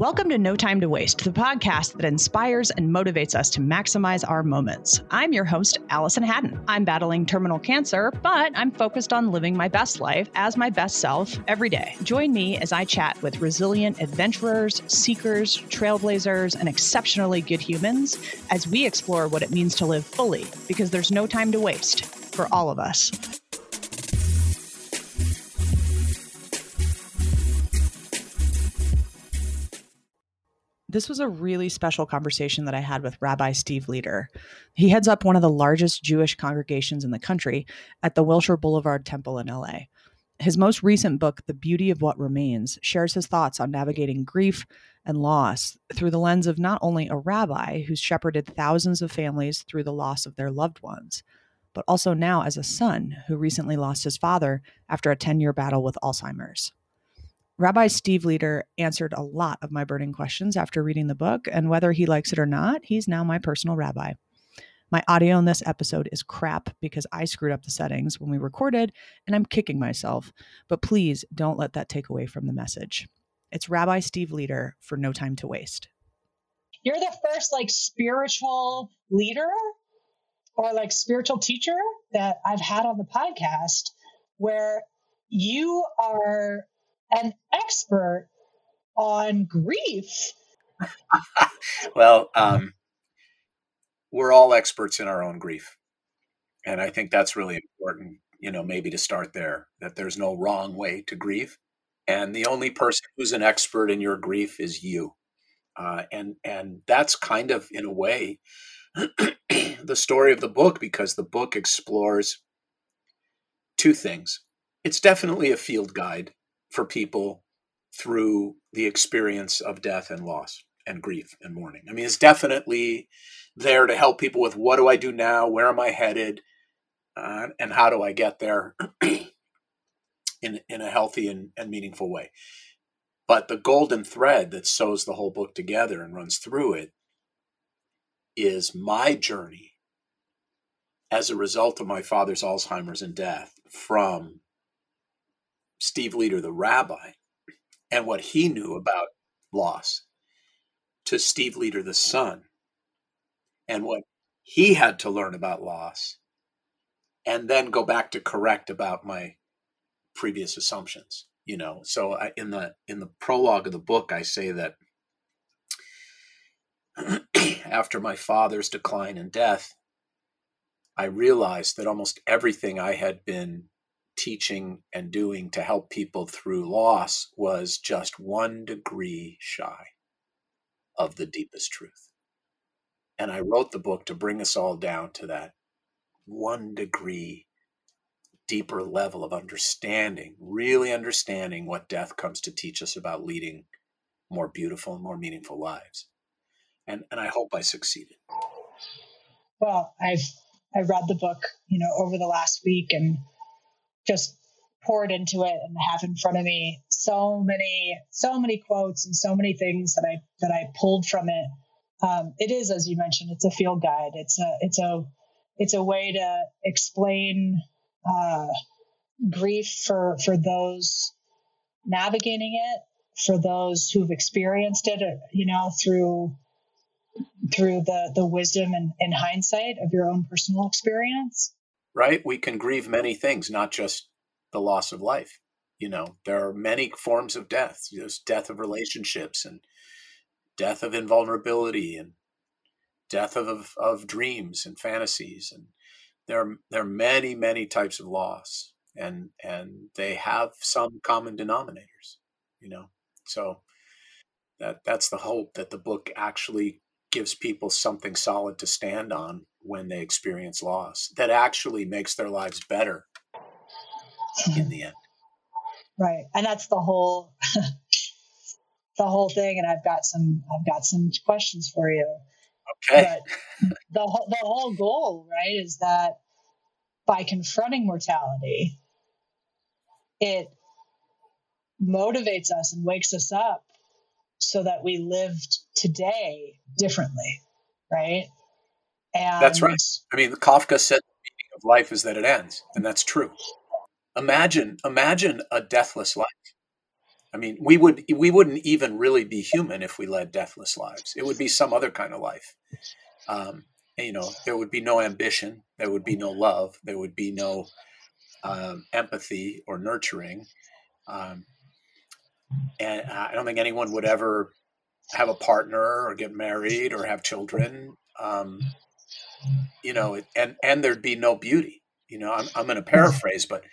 Welcome to No Time to Waste, the podcast that inspires and motivates us to maximize our moments. I'm your host, Allison Haddon. I'm battling terminal cancer, but I'm focused on living my best life as my best self every day. Join me as I chat with resilient adventurers, seekers, trailblazers, and exceptionally good humans as we explore what it means to live fully, because there's no time to waste for all of us. This was a really special conversation that I had with Rabbi Steve Leder. He heads up one of the largest Jewish congregations in the country at the Wilshire Boulevard Temple in LA. His most recent book, The Beauty of What Remains, shares his thoughts on navigating grief and loss through the lens of not only a rabbi who's shepherded thousands of families through the loss of their loved ones, but also now as a son who recently lost his father after a 10 year battle with Alzheimer's. Rabbi Steve Leder answered a lot of my burning questions after reading the book, and whether he likes it or not, he's now my personal rabbi. My audio in this episode is crap because I screwed up the settings when we recorded, and I'm kicking myself. But please don't let that take away from the message. It's Rabbi Steve Leder for No Time to Waste. You're the first like spiritual leader or like spiritual teacher that I've had on the podcast where you are an expert on grief. well, um, we're all experts in our own grief. And I think that's really important, you know, maybe to start there, that there's no wrong way to grieve. And the only person who's an expert in your grief is you. Uh, and and that's kind of in a way the story of the book because the book explores two things. It's definitely a field guide for people through the experience of death and loss and grief and mourning. I mean, it's definitely there to help people with what do I do now? Where am I headed? Uh, and how do I get there in, in a healthy and, and meaningful way? But the golden thread that sews the whole book together and runs through it is my journey as a result of my father's Alzheimer's and death from Steve Leder, the rabbi, and what he knew about loss to Steve Leder, the son, and what he had to learn about loss, and then go back to correct about my previous assumptions. You know, so I, in the in the prologue of the book, I say that after my father's decline and death, I realized that almost everything I had been teaching and doing to help people through loss was just one degree shy of the deepest truth. And I wrote the book to bring us all down to that one degree deeper level of understanding, really understanding what death comes to teach us about leading more beautiful and more meaningful lives. And, and I hope I succeeded. Well, I've I read the book, you know, over the last week and just poured into it and have in front of me so many so many quotes and so many things that I that I pulled from it. Um, it is, as you mentioned, it's a field guide. It's a it's a it's a way to explain uh, grief for for those navigating it, for those who've experienced it, uh, you know, through through the the wisdom and, and hindsight of your own personal experience right? We can grieve many things, not just the loss of life. You know, there are many forms of death. There's death of relationships and death of invulnerability and death of, of, of dreams and fantasies. And there are, there are many, many types of loss and, and they have some common denominators, you know? So that, that's the hope that the book actually gives people something solid to stand on when they experience loss that actually makes their lives better in mm-hmm. the end. Right. And that's the whole the whole thing and I've got some I've got some questions for you. Okay. But the whole the whole goal, right, is that by confronting mortality it motivates us and wakes us up so that we lived today differently, right? And that's right. I mean, Kafka said the meaning of life is that it ends, and that's true. Imagine, imagine a deathless life. I mean, we would we wouldn't even really be human if we led deathless lives. It would be some other kind of life. Um, you know, there would be no ambition, there would be no love, there would be no um, empathy or nurturing. Um, and I don't think anyone would ever have a partner or get married or have children. Um, you know, and and there'd be no beauty. You know, I'm I'm going to paraphrase, but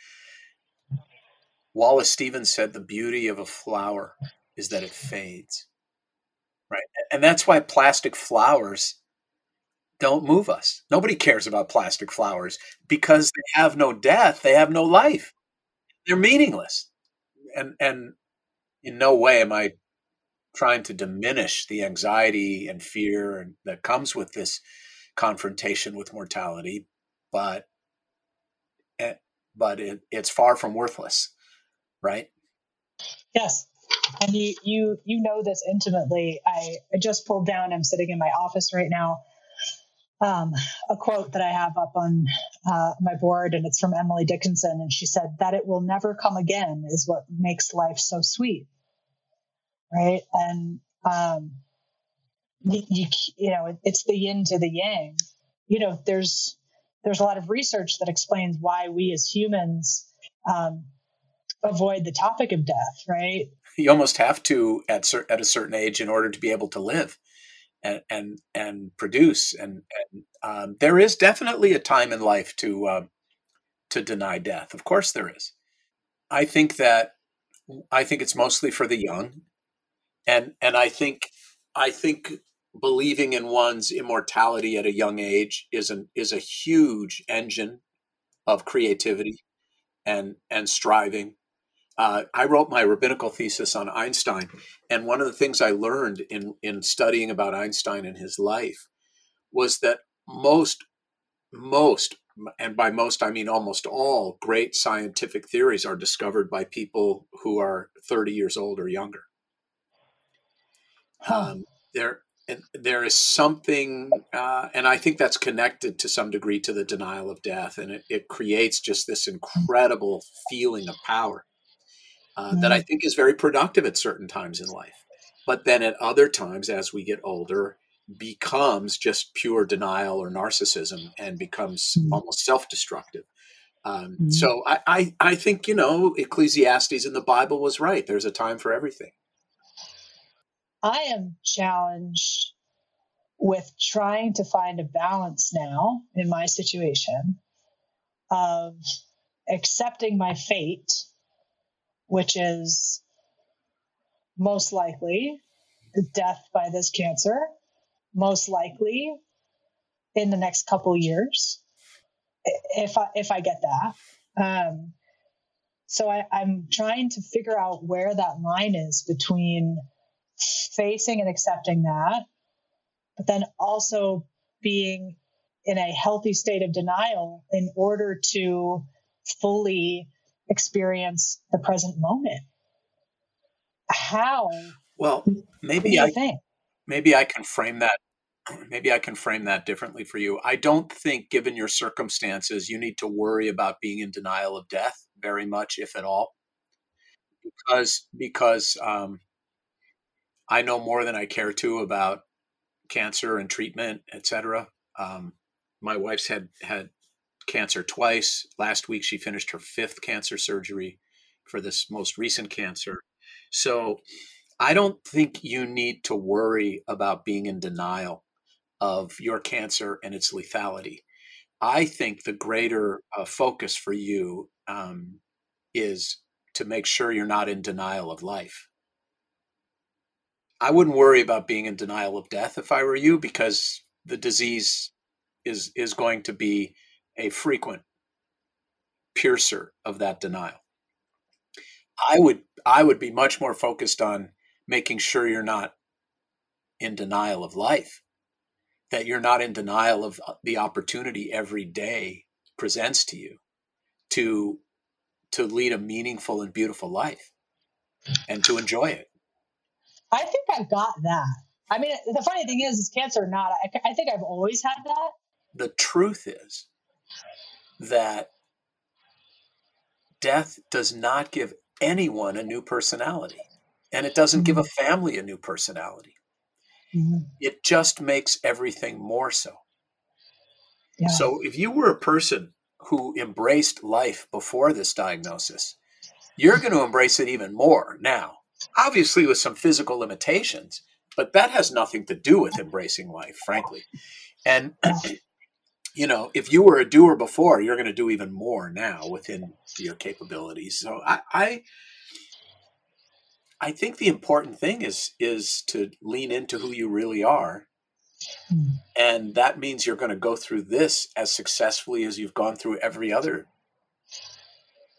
Wallace Stevens said the beauty of a flower is that it fades. Right. And that's why plastic flowers don't move us. Nobody cares about plastic flowers because they have no death, they have no life. They're meaningless. And and in no way am I trying to diminish the anxiety and fear that comes with this confrontation with mortality, but eh, but it, it's far from worthless, right? Yes, and you you you know this intimately. I, I just pulled down. I'm sitting in my office right now. Um, a quote that I have up on uh, my board, and it's from Emily Dickinson, and she said that it will never come again is what makes life so sweet right? And um, you, you, know, it's the yin to the yang. You know, there's there's a lot of research that explains why we as humans um, avoid the topic of death, right? You almost have to at cer- at a certain age in order to be able to live and and and produce. And, and um, there is definitely a time in life to uh, to deny death. Of course, there is. I think that I think it's mostly for the young and and I think I think believing in one's immortality at a young age is an is a huge engine of creativity and and striving. Uh, I wrote my rabbinical thesis on Einstein, and one of the things I learned in in studying about Einstein and his life was that most most and by most I mean almost all great scientific theories are discovered by people who are 30 years old or younger. Um, there, there is something, uh, and I think that's connected to some degree to the denial of death, and it, it creates just this incredible feeling of power uh, that I mm-hmm. think is very productive at certain times in life. But then at other times, as we get older, becomes just pure denial or narcissism and becomes mm-hmm. almost self-destructive. Um, mm-hmm. So I, I, I think you know Ecclesiastes in the Bible was right. There's a time for everything. I am challenged with trying to find a balance now in my situation of accepting my fate, which is most likely death by this cancer, most likely in the next couple years, if I if I get that. Um, so I, I'm trying to figure out where that line is between facing and accepting that, but then also being in a healthy state of denial in order to fully experience the present moment. How? Well, maybe I think maybe I can frame that maybe I can frame that differently for you. I don't think given your circumstances you need to worry about being in denial of death very much if at all. Because because um, I know more than I care to about cancer and treatment, etc. Um, my wife's had had cancer twice. Last week, she finished her fifth cancer surgery for this most recent cancer. So, I don't think you need to worry about being in denial of your cancer and its lethality. I think the greater uh, focus for you um, is to make sure you're not in denial of life. I wouldn't worry about being in denial of death if I were you, because the disease is is going to be a frequent piercer of that denial. I would I would be much more focused on making sure you're not in denial of life, that you're not in denial of uh, the opportunity every day presents to you to to lead a meaningful and beautiful life and to enjoy it. I think I've got that. I mean, the funny thing is, is cancer or not, I, I think I've always had that. The truth is that death does not give anyone a new personality and it doesn't give a Mm-hmm. family a new personality. Mhm. It just makes everything more so. Yeah. So if you were a person who embraced life before this diagnosis, you're going to embrace it even more now. Obviously, with some physical limitations, but that has nothing to do with embracing life, frankly. And, you know, if you were a doer before, you're going to do even more now within your capabilities. So I, I, I think the important thing is is to lean into who you really are Mm. and that means you're going to go through this as successfully as you've gone through every other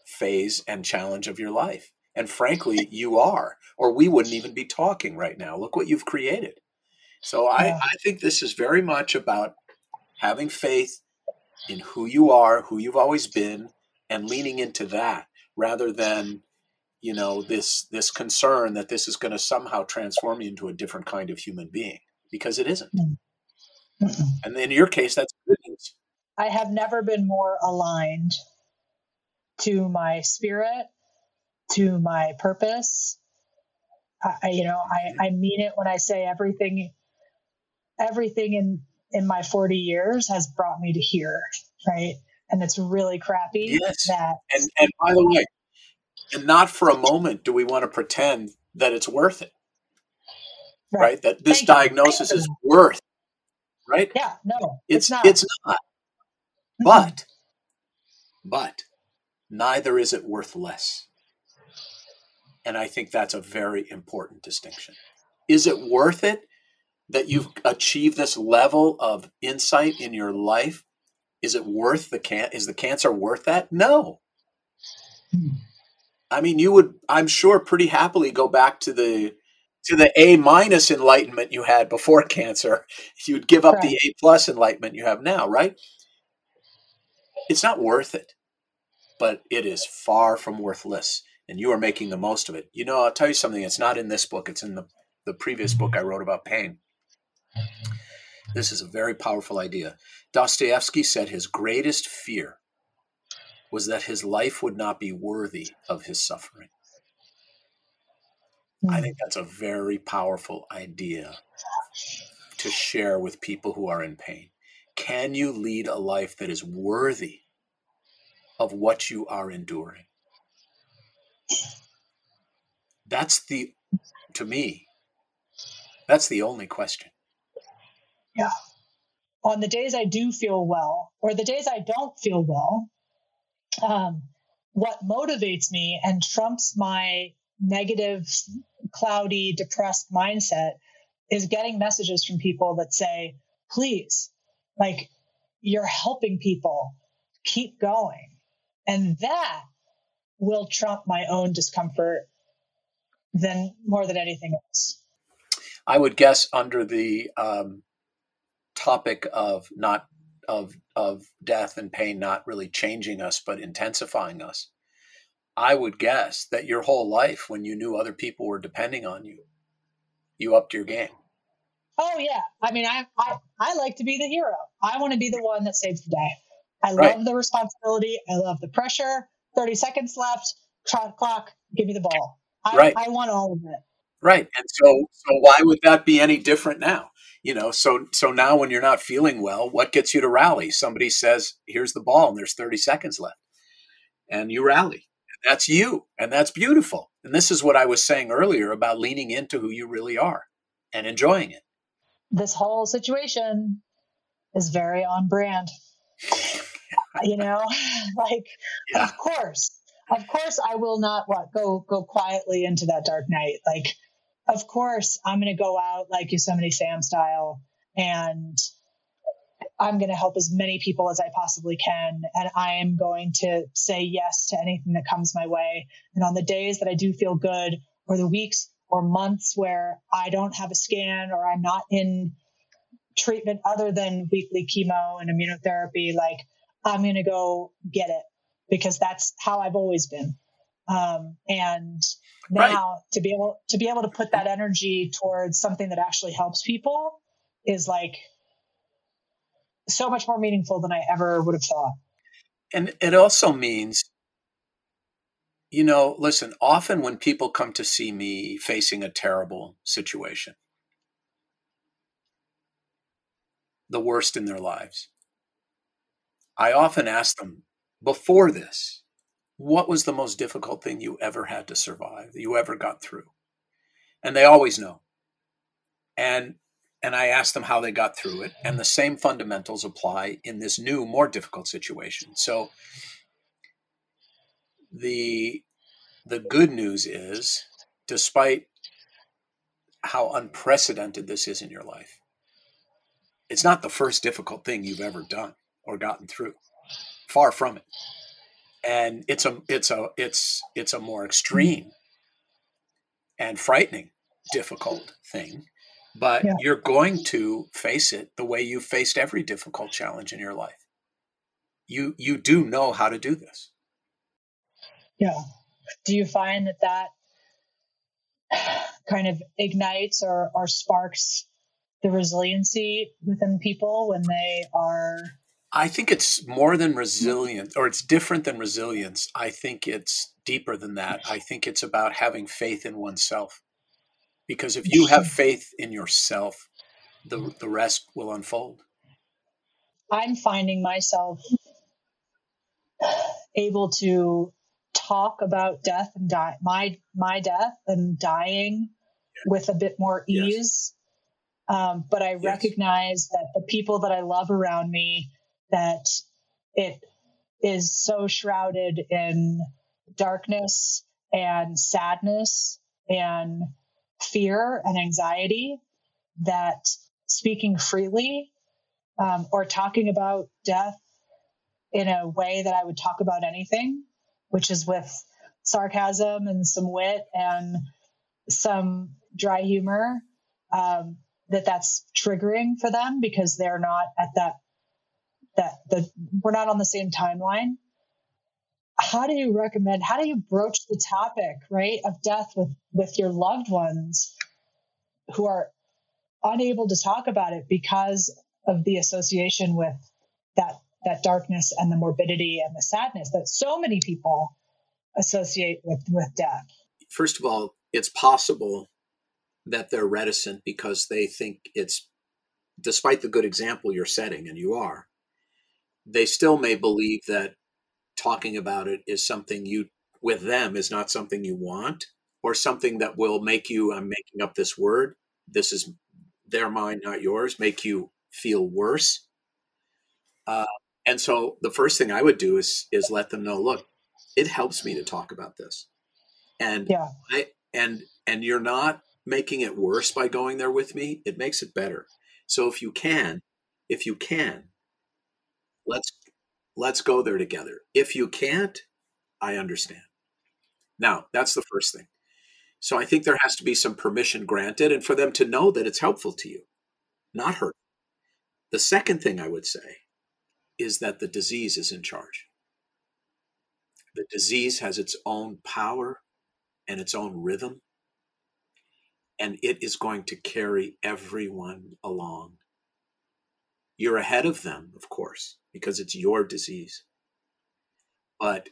phase and challenge of your life. And frankly, you are, or we wouldn't even be talking right now. Look what you've created. So I. I think this is very much about having faith in who you are, who you've always been, and leaning into that rather than you know this this concern that this is going to somehow transform you into a different kind of human being because it isn't mm. Mm-mm. and in your case that's good news I have never been more aligned to my spirit, to my purpose. I, you know, I, I mean it when I say everything, everything in, in my 40 years has brought me to here. Right. And it's really crappy Yes. that, and and by the way and not for a moment do we want to pretend that it's worth it right, that this Thank diagnosis is worth right yeah, no, it's it's not. it's not but but neither is it worth less and i think that's a very important distinction. Is it worth it that you've achieved this level of insight in your life? Is it worth the can is the cancer worth that? No. I mean you would i'm sure pretty happily go back to the to the a minus enlightenment you had before cancer. You'd give up the a plus enlightenment you have now right? It's not worth it but it is far from worthless and you are making the most of it you know i'll tell you something it's not in this book it's in the the previous book i wrote about pain this is a very powerful idea dostoevsky said his greatest fear was that his life would not be worthy of his suffering I Mm. think that's a very powerful idea to share with people who are in pain. Can you lead a life that is worthy of what you are enduring? That's the, to me, that's the only question. Yeah. On the days I do feel well, or the days I don't feel well, um, what motivates me and trumps my negative, cloudy, depressed mindset is getting messages from people that say, please, like, you're helping people, keep going. And that will trump my own discomfort than more than anything else. I would guess under the um, topic of not of of death and pain not really changing us but intensifying us. I would guess that your whole life, when you knew other people were depending on you, you upped your game. Oh yeah. I mean, I, I, I like to be the hero. I want to be the one that saves the day. I Right. love the responsibility. I love the pressure. 30 seconds left. Shot clock. Give me the ball. I, Right. I want all of it. Right. And so so why would that be any different now? You know, so so now when you're not feeling well, what gets you to rally? Somebody says, "Here's the ball," and there's 30 seconds left. And you rally. And that's you, and that's beautiful. And this is what I was saying earlier about leaning into who you really are and enjoying it. This whole situation is very on brand. You know, like, Yeah. of course, of course, I will not what go go quietly into that dark night. Like, of course, I'm going to go out like Yosemite Sam style, and I'm going to help as many people as I possibly can, and I am going to say yes to anything that comes my way. And on the days that I do feel good, or the weeks or months where I don't have a scan or I'm not in treatment other than weekly chemo and immunotherapy, like I'm going to go get it because that's how I've always been. Um, and now to be able to be able to put that energy towards something that actually helps people is like so much more meaningful than I ever would have thought. And it also means You know, listen, often when people come to see me facing a terrible situation, the worst in their lives, I often ask them before this, what was the most difficult thing you ever had to survive, that you ever got through? And they always know. And and I ask them how they got through it. And the same fundamentals apply in this new, more difficult situation. So the the good news is, despite how unprecedented this is in your life, it's not the first difficult thing you've ever done or gotten through. Far from it. And it's a it's a it's it's a more extreme and frightening difficult thing but yeah. you're going to face it the way you faced every difficult challenge in your life you you do know how to do this yeah do you find that that kind of ignites or, or sparks the resiliency within people when they are i think it's more than resilient or it's different than resilience. I think it's deeper than that. I think it's about having faith in oneself. Because if you have faith in yourself the the rest will unfold. I'm finding myself able to talk about death and die my my death and dying with a bit more ease. Yes. um, but i yes. recognize that the people that i love around me that it is so shrouded in darkness and sadness and fear and anxiety that speaking freely um, or talking about death in a way that I would talk about anything, which is with sarcasm and some wit and some dry humor, um, that that's triggering for them because they're not at that that we're not on the same timeline how do you recommend how do you broach the topic right of death with with your loved ones who are unable to talk about it because of the association with that that darkness and the morbidity and the sadness that so many people associate with with death? First of all it's possible that they're reticent because they think it's despite the good example you're setting and you are they still may believe that talking about it is something you with them is not something you want or something that will make you i'm making up this word. This is their mind not yours make you feel worse. Uh, and so the first thing i would do is is let them know look it helps me to talk about this. And yeah. I, and and you're not making it worse by going there with me. It makes it better. So if you can if you can let's let's go there together. If you can't, I understand. Now, that's the first thing. So I think there has to be some permission granted and for them to know that it's helpful to you, not hurt. The second thing I would say is that the disease is in charge. The disease has its own power and its own rhythm, and it is going to carry everyone along. You're ahead of them, of course, because it's your disease. But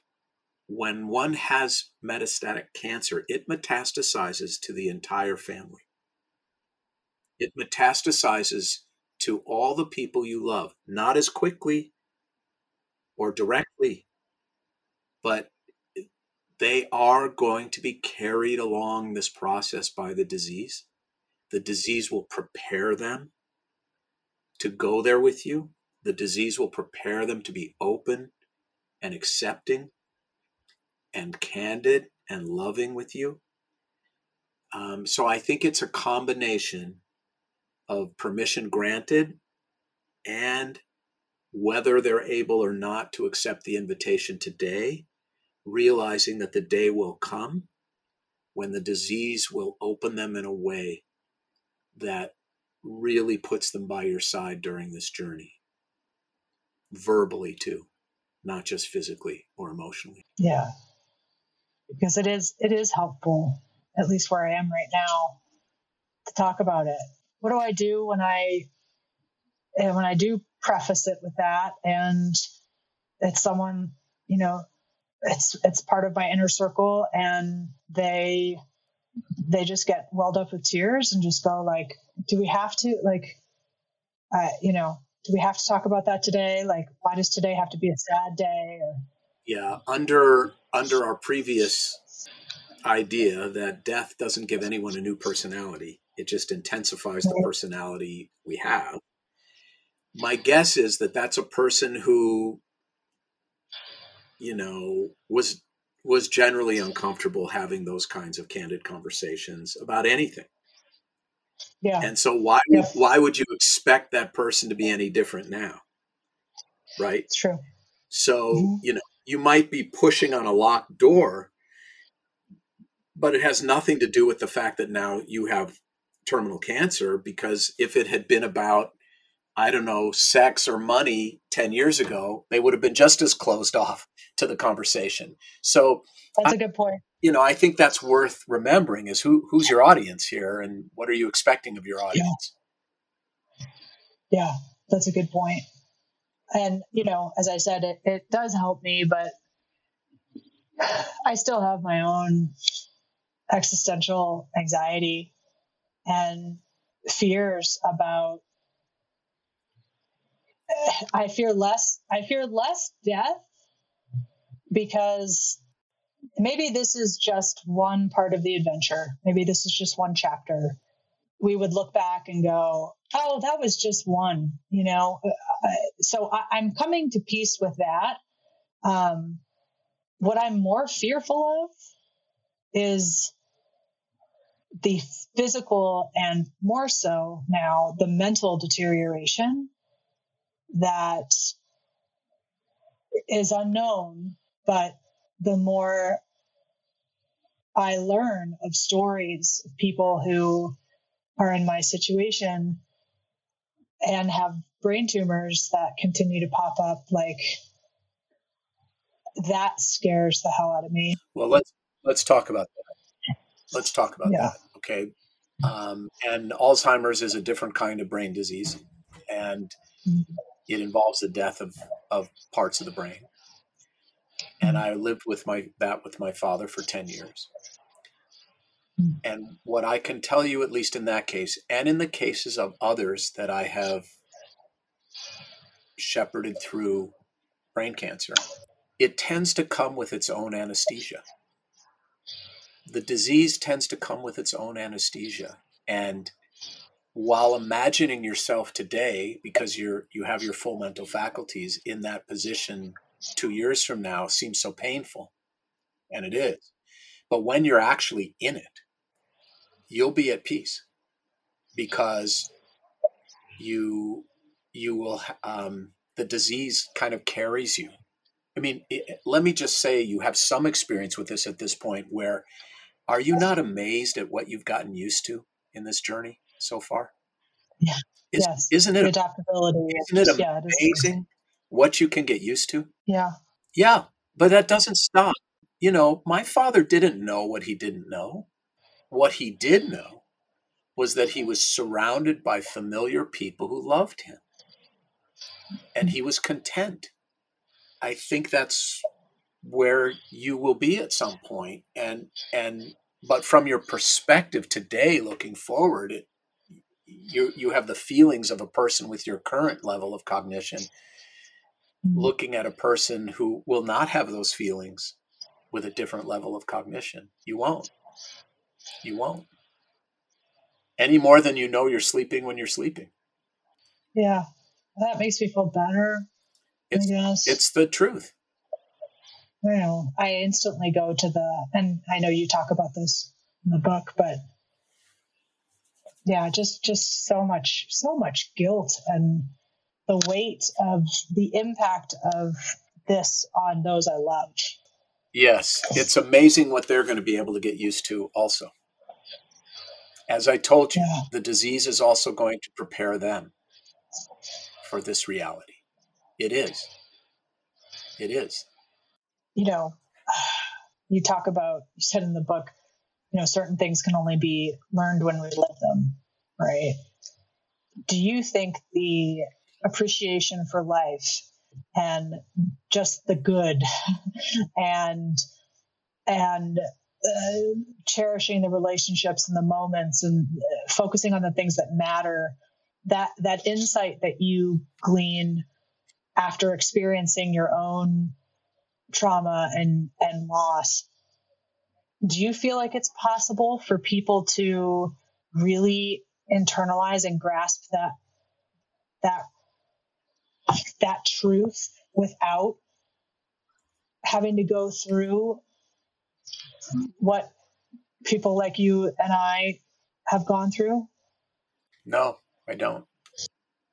when one has metastatic cancer, it metastasizes to the entire family. It metastasizes to all the people you love, not as quickly or directly, but they are going to be carried along this process by the disease. The disease will prepare them to go there with you the disease will prepare them to be open and accepting and candid and loving with you. Um, so I think it's a combination of permission granted and whether they're able or not to accept the invitation today, realizing that the day will come when the disease will open them in a way that really puts them by your side during this journey verbally too, not just physically or emotionally. Yeah. Because it is it is helpful, at least where I am right now, to talk about it. What do I do when I and when I do preface it with that and it's someone, you know, it's it's part of my inner circle and they they just get welled up with tears and just go like do we have to like uh, you know do we have to talk about that today? Like why does today have to be a sad day? Or... yeah under under our previous idea that death doesn't give anyone a new personality it just intensifies the personality we have. My guess is that that's a person who you know was was generally uncomfortable having those kinds of candid conversations about anything. Yeah. And so why yeah. why would you expect that person to be any different now? Right? It's true. So mm-hmm. you know you might be pushing on a locked door but it has nothing to do with the fact that now you have terminal cancer because if it had been about I don't know, sex or money 10 years ago, they would have been just as closed off to the conversation. So that's I, a good point. You know, I think that's worth remembering is who who's your audience here and what are you expecting of your audience? Yeah, yeah that's a good point. And, you know, as I said, it, it does help me, but I still have my own existential anxiety and fears about I fear less. I fear less death because maybe this is just one part of the adventure. Maybe this is just one chapter. We would look back and go, "Oh, that was just one," you know. Uh, so I, am coming to peace with that. Um, what I'm more fearful of is the physical and more so now the mental deterioration that is unknown, but the more I learn of stories of people who are in my situation and have brain tumors that continue to pop up, like that scares the hell out of me. Well, let's let's talk about that. Let's talk about yeah. that. Okay. Um, and Alzheimer's is a different kind of brain disease, and mm-hmm it involves the death of, of parts of the brain. And hmm. I lived with my that with my father for 10 years. Hmm. And what I can tell you, at least in that case, and in the cases of others that I have shepherded through brain cancer, it tends to come with its own anesthesia. The disease tends to come with its own anesthesia. And while imagining yourself today because you're you have your full mental faculties in that position 2 years from now seems so painful. And it is. But when you're actually in it you'll be at peace. Because you you will um, the disease kind of carries you. I mean it, let me just say you have some experience with this at this point where are you not amazed at what you've gotten used to in this journey so far? Yeah. Is, yes. Isn't it adaptability? Isn't it yeah, amazing it what you can get used to? Yeah. Yeah, but that doesn't stop. You know, my father didn't know what he didn't know. What he did know was that he was surrounded by familiar people who loved him. And he was content. I think that's where you will be at some point and and but from your perspective today looking forward it, you you have the feelings of a person with your current level of cognition mm-hmm. looking at a person who will not have those feelings with a different level of cognition. You won't. You won't. Any more than you know you're sleeping when you're sleeping. Yeah. That makes me feel better it's, I guess. it's the truth. Well, I instantly go to the, and I know you talk about this in the book, but yeah, just just so much, so much guilt and the weight of the impact of this on those I love. Yes, it's amazing what they're going to be able to get used to. Also, as I told you, yeah. the disease is also going to prepare them for this reality. It is. It is you know, you talk about, you said in the book, you know, certain things can only be learned when we live them, right? Do you think the appreciation for life and just the good and and uh, cherishing the relationships and the moments and uh, focusing on the things that matter that that insight that you glean after experiencing your own trauma and and loss do you feel like it's possible for people to really internalize and grasp that that that truth without having to go through what people like you and I have gone through? No, I don't.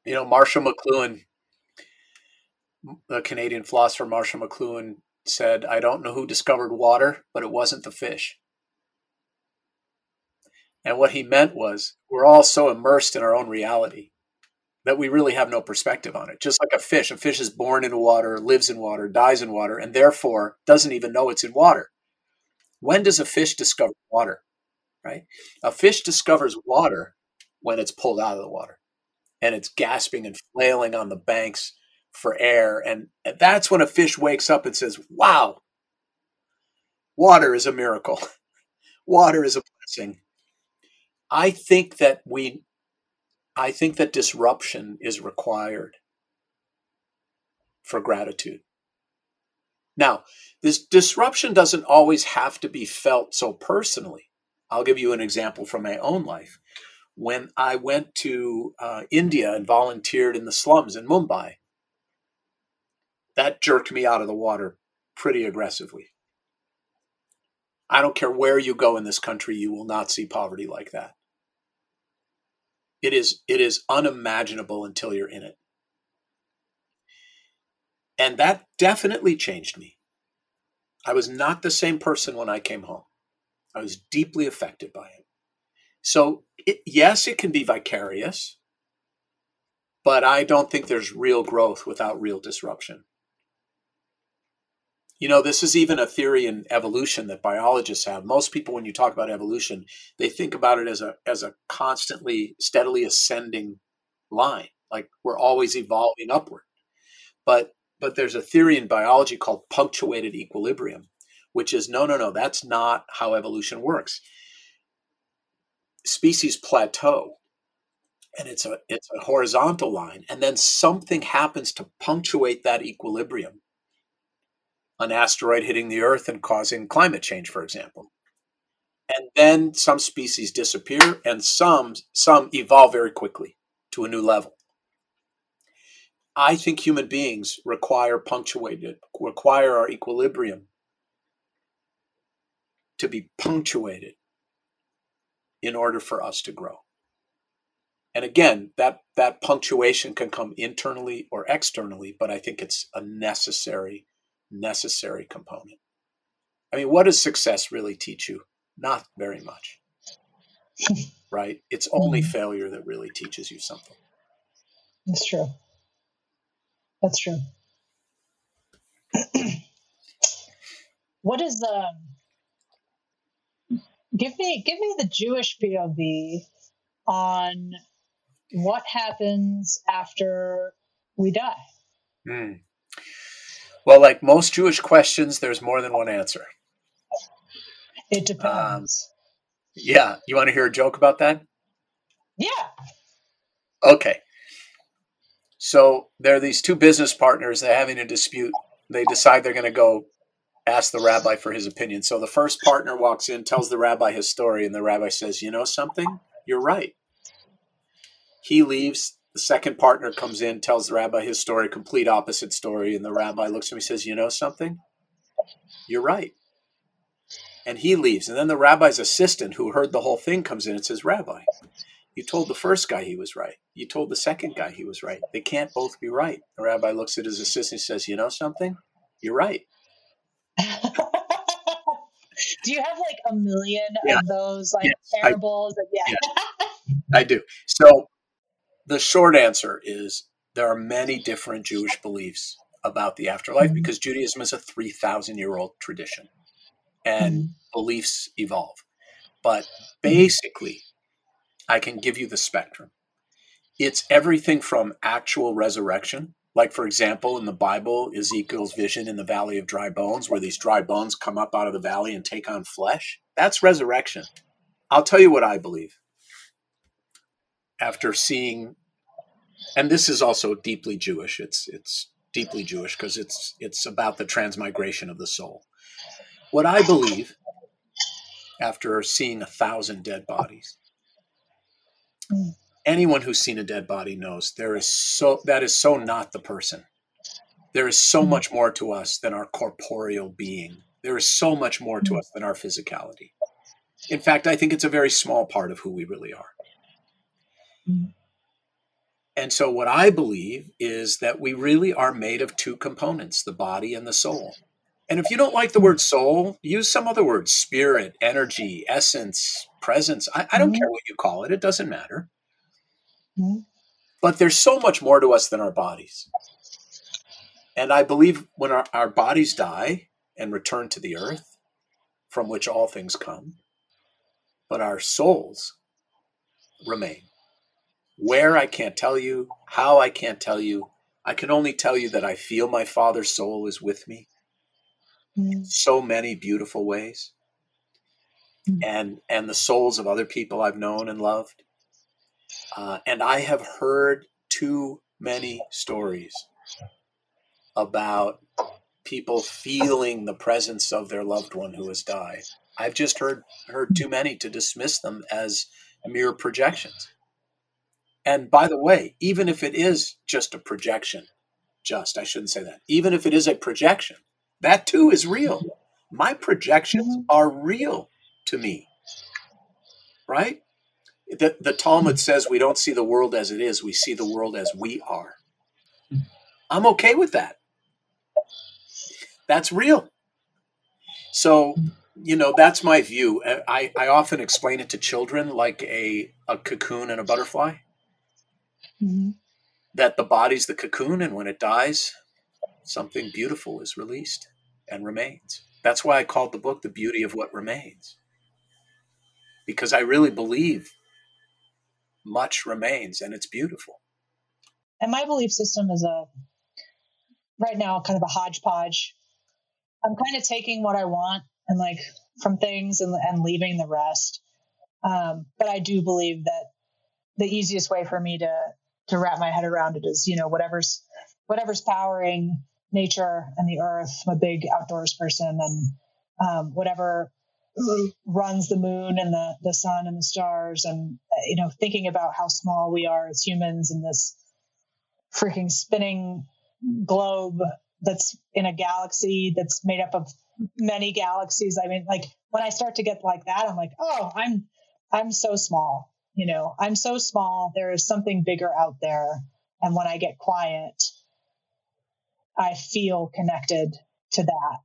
You know, Marshall McLuhan, the Canadian philosopher Marshall McLuhan said, I don't know who discovered water, but it wasn't the fish. And what he meant was, we're all so immersed in our own reality that we really have no perspective on it. Just like a fish, a fish is born in water, lives in water, dies in water, and therefore doesn't even know it's in water. When does a fish discover water? Right? A fish discovers water when it's pulled out of the water and it's gasping and flailing on the banks for air. And that's when a fish wakes up and says, Wow, water is a miracle. water is a blessing. I think that we I think that disruption is required for gratitude. Now, this disruption doesn't always have to be felt so personally. I'll give you an example from my own life. When I went to uh, India and volunteered in the slums in Mumbai, that jerked me out of the water pretty aggressively. I don't care where you go in this country, you will not see poverty like that. It is it is unimaginable until you're in it. And that definitely changed me. I was not the same person when I came home. I was deeply affected by it. So, it, yes, it can be vicarious, but I don't think there's real growth without real disruption. You know, this is even a theory in evolution that biologists have. Most people, when you talk about evolution, they think about it as a as a constantly, steadily ascending line, like we're always evolving upward. But but there's a theory in biology called punctuated equilibrium, which is no, no, no, that's not how evolution works. Species plateau, and it's a it's a horizontal line, and then something happens to punctuate that equilibrium an asteroid hitting the Earth and causing climate change, for example. And then some species disappear and some some evolve very quickly to a new level. I think human beings require punctuated, require our equilibrium to be punctuated in order for us to grow. And again, that, that punctuation can come internally or externally, but I think it's a necessary necessary component. I mean, what does success really teach you? Not very much. right? It's only mm-hmm. failure that really teaches you something. That's true. That's true. what is the um, give me give me the Jewish POV on what happens after we die? Mm. Well, like most Jewish questions, there's more than one answer. It depends. Um, yeah. You want to hear a joke about that? Yeah. Okay. So there are these two business partners. They're having a dispute. They decide they're going to go ask the rabbi for his opinion. So the first partner walks in, tells the rabbi his story, and the rabbi says, You know something? You're right. He leaves. The second partner comes in, tells the rabbi his story, complete opposite story, and the rabbi looks at him and says, You know something? You're right. And he leaves. And then the rabbi's assistant, who heard the whole thing, comes in and says, Rabbi, you told the first guy he was right. You told the second guy he was right. They can't both be right. The rabbi looks at his assistant and says, You know something? You're right. do you have like a million yeah. of those like yes, parables? I, yeah. yeah. I do. So the short answer is there are many different Jewish beliefs about the afterlife mm-hmm. because Judaism is a 3,000 year old tradition and mm-hmm. beliefs evolve. But basically, I can give you the spectrum. It's everything from actual resurrection, Like, for example, in the Bible, Ezekiel's vision in the valley of dry bones, where these dry bones come up out of the valley and take on flesh. That's resurrection. I'll tell you what I believe. After seeing, and this is also deeply Jewish. It's it's deeply Jewish because it's it's about the transmigration of the soul. What I believe, after seeing a thousand dead bodies, anyone who's seen a dead body knows there is so that is so not the person there is so mm-hmm. much more to us than our corporeal being there is so much more to mm-hmm. us than our physicality in fact i think it's a very small part of who we really are mm-hmm. and so what i believe is that we really are made of two components the body and the soul and if you don't like the word soul use some other word spirit energy essence presence i, I don't care what you call it it doesn't matter Mm-hmm. But there's so much more to us than our bodies. And I believe when our, our bodies die and return to the earth, from which all things come, but our souls remain. Where I can't tell you, how I can't tell you. I can only tell you that I feel my Father's soul is with me. Mm. So many beautiful ways. Mm. And and the souls of other people I've known and loved. Uh, and I have heard too many stories about people feeling the presence of their loved one who has died. I've just heard heard too many to dismiss them as mere projections. And by the way, even if it is just a projection, just I shouldn't say that. Even if it is a projection, that too is real. My projections mm-hmm. are real to me. Right? the, the Talmud mm-hmm. says we don't see the world as it is, we see the world as we are. Mm-hmm. I'm okay with that. That's real. So, mm-hmm. you know, that's my view. I, I often explain it to children like a, a cocoon and a butterfly. Mm-hmm. That the body's the cocoon, and when it dies, something beautiful is released and remains. That's why I called the book The Beauty of What Remains. Because I really believe much remains and it's beautiful. And my belief system is a right now kind of a hodgepodge. I'm kind of taking what I want and like from things and, and leaving the rest. Um, but I do believe that the easiest way for me to to wrap my head around it is, you know, whatever's whatever's powering nature and the earth. I'm a big outdoors person, and um, whatever runs the moon and the, the sun and the stars and you know thinking about how small we are as humans in this freaking spinning globe that's in a galaxy that's made up of many galaxies i mean like when i start to get like that i'm like oh i'm i'm so small you know i'm so small there is something bigger out there and when i get quiet i feel connected to that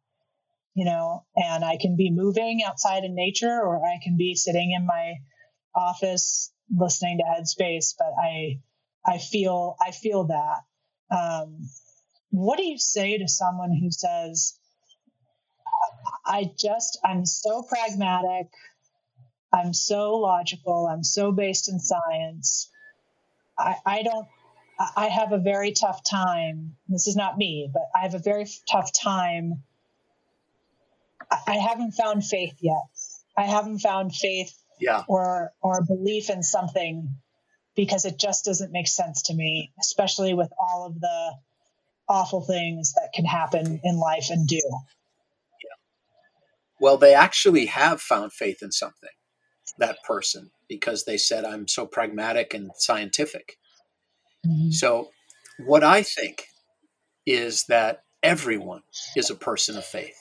you know, and I can be moving outside in nature or I can be sitting in my office listening to Headspace, but I, I feel, I feel that. Um, what do you say to someone who says, I just, I'm so pragmatic. I'm so logical. I'm so based in science. I, I don't, I have a very tough time. This is not me, but I have a very tough time I haven't found faith yet. I haven't found faith yeah. or or belief in something because it just doesn't make sense to me, especially with all of the awful things that can happen in life and do. Yeah. Well, they actually have found faith in something, that person, because they said, I'm so pragmatic and scientific. Mm-hmm. So, what I think is that everyone is a person of faith.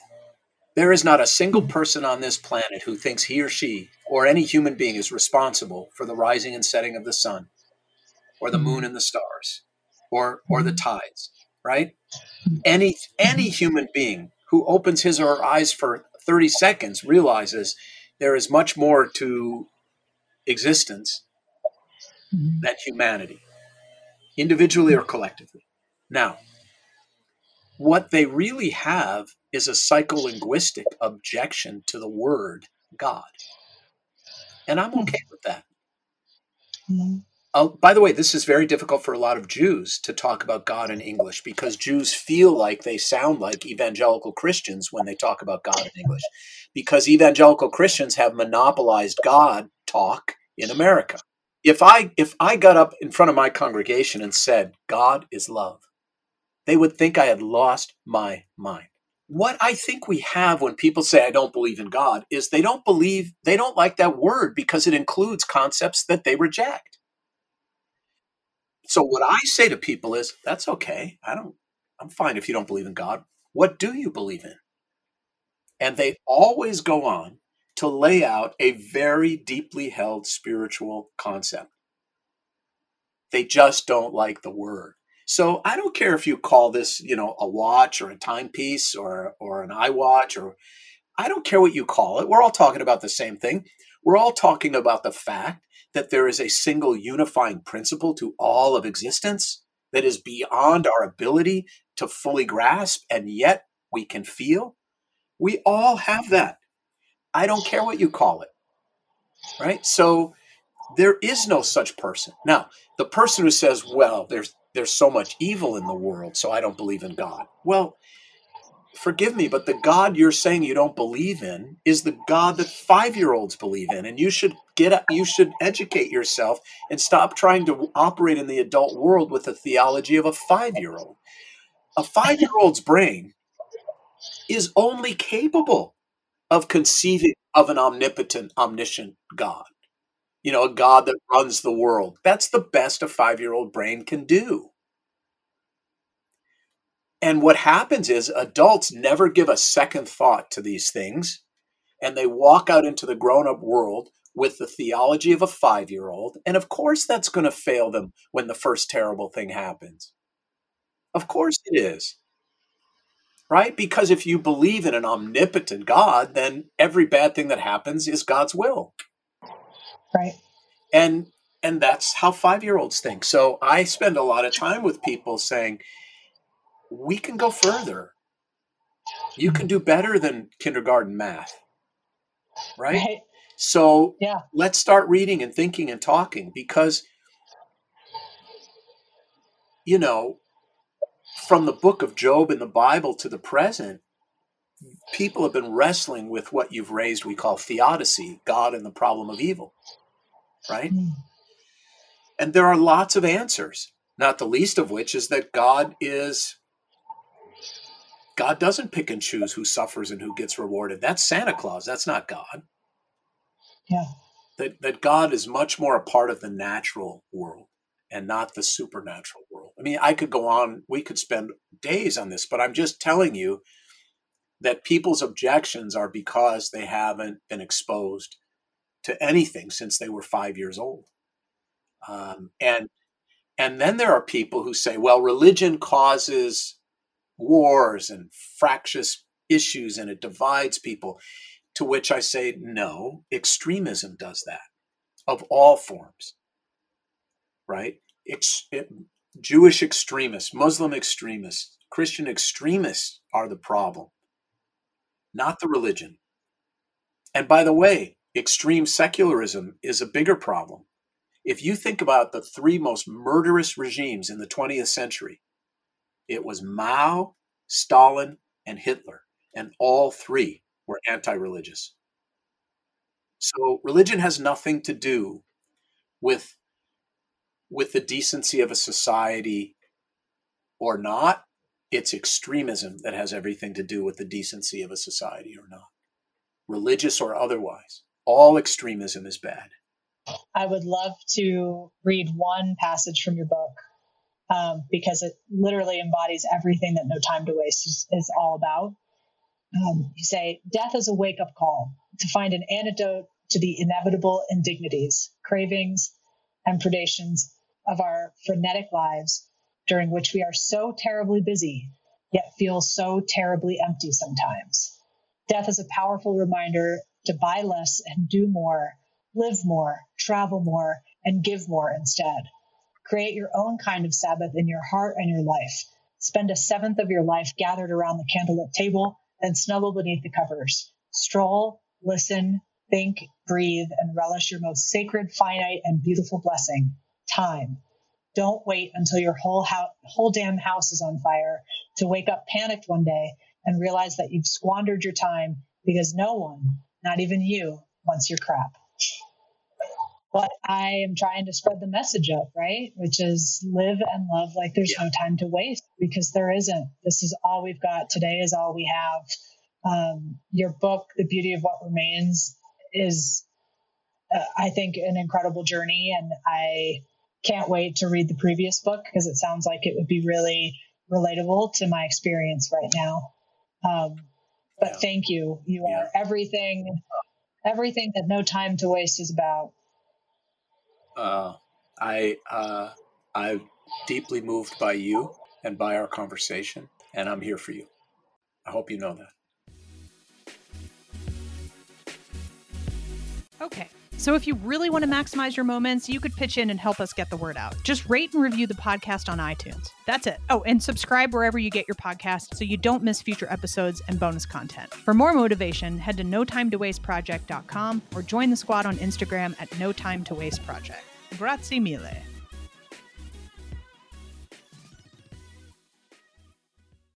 There is not a single person on this planet who thinks he or she or any human being is responsible for the rising and setting of the sun or the moon mm-hmm. and the stars or or the mm-hmm. tides, right? Any any human being who opens his or her eyes for 30 seconds realizes there is much more to existence mm-hmm. than humanity, individually or collectively. Now, what they really have is a psycholinguistic objection to the word God. And I'm hmm. okay with that. Mm-hmm. Oh, by the way, this is very difficult for a lot of Jews to talk about God in English because Jews feel like they sound like evangelical Christians when they talk about God in English because evangelical Christians have monopolized God talk in America. If I if I got up in front of my congregation and said God is love, they would think I had lost my mind. What I think we have when people say I don't believe in God is they don't believe they don't like that word because it includes concepts that they reject. So what I say to people is that's okay. I don't I'm fine if you don't believe in God. What do you believe in? And they always go on to lay out a very deeply held spiritual concept. They just don't like the word. So I don't care if you call this, you know, a watch or a timepiece or or an iWatch or I don't care what you call it. We're all talking about the same thing. We're all talking about the fact that there is a single unifying principle to all of existence that is beyond our ability to fully grasp and yet we can feel. We all have that. I don't care what you call it. Right? So there is no such person. Now, the person who says, "Well, there's there's so much evil in the world, so I don't believe in God." Well, forgive me, but the God you're saying you don't believe in is the God that 5-year-olds believe in, and you should get up, you should educate yourself and stop trying to operate in the adult world with the theology of a 5-year-old. A 5-year-old's brain is only capable of conceiving of an omnipotent, omniscient God. You know, a God that runs the world. That's the best a five year old brain can do. And what happens is adults never give a second thought to these things, and they walk out into the grown up world with the theology of a five year old. And of course, that's going to fail them when the first terrible thing happens. Of course, it is right? Because if you believe in an omnipotent God, then every bad thing that happens is God's will. Right. And and that's how 5-year-olds think. So I spend a lot of time with people saying we can go further. You can mm-hmm. do better than kindergarten math. Right? right. So yeah. let's start reading and thinking and talking because you know, from the book of Job in the Bible to the present, people have been wrestling with what you've raised we call theodicy, God and the problem of evil. Right? Mm. And there are lots of answers, not the least of which is that God is God doesn't pick and choose who suffers and who gets rewarded. That's Santa Claus. That's not God. Yeah. That that God is much more a part of the natural world and not the supernatural world. I mean, I could go on, we could spend days on this, but I'm just telling you that people's objections are because they haven't been exposed to anything since they were five years old. Um, and and then there are people who say, well, religion causes wars and fractious issues and it divides people. To which I say, no, extremism does that of all forms right? Ex- Jewish extremists, Muslim extremists, Christian extremists are the problem, not the religion. And by the way, extreme secularism is a bigger problem. If you think about the three most murderous regimes in the 20th century, it was Mao, Stalin, and Hitler, and all three were anti religious. So religion has nothing to do with with the decency of a society or not, it's extremism that has everything to do with the decency of a society or not, religious or otherwise. All extremism is bad. I would love to read one passage from your book um, because it literally embodies everything that No Time to Waste is, is all about. Um, you say, Death is a wake up call to find an antidote to the inevitable indignities, cravings, and predations of our frenetic lives during which we are so terribly busy, yet feel so terribly empty sometimes. Death is a powerful reminder to buy less and do more, live more, travel more, and give more instead. Create your own kind of Sabbath in your heart and your life. Spend a seventh of your life gathered around the candlelit table, then snuggle beneath the covers. Stroll, listen, think, breathe, and relish your most sacred, finite, and beautiful blessing time. Don't wait until your whole house, whole damn house is on fire to wake up panicked one day and realize that you've squandered your time because no one, not even you, wants your crap. But I am trying to spread the message of, right? Which is live and love like there's yeah. no time to waste because there isn't. This is all we've got. Today is all we have. Um, your book, The Beauty of What Remains, is, uh, I think, an incredible journey. And I can't wait to read the previous book because it sounds like it would be really relatable to my experience right now. Um, but yeah. thank you. You yeah. are everything, everything that No Time to Waste is about. Uh, I uh, I'm deeply moved by you and by our conversation, and I'm here for you. I hope you know that. Okay. So if you really want to maximize your moments, you could pitch in and help us get the word out. Just rate and review the podcast on iTunes. That's it. Oh, and subscribe wherever you get your podcast so you don't miss future episodes and bonus content. For more motivation, head to notimetowasteproject.com or join the squad on Instagram at no time to waste project. Grazie mille.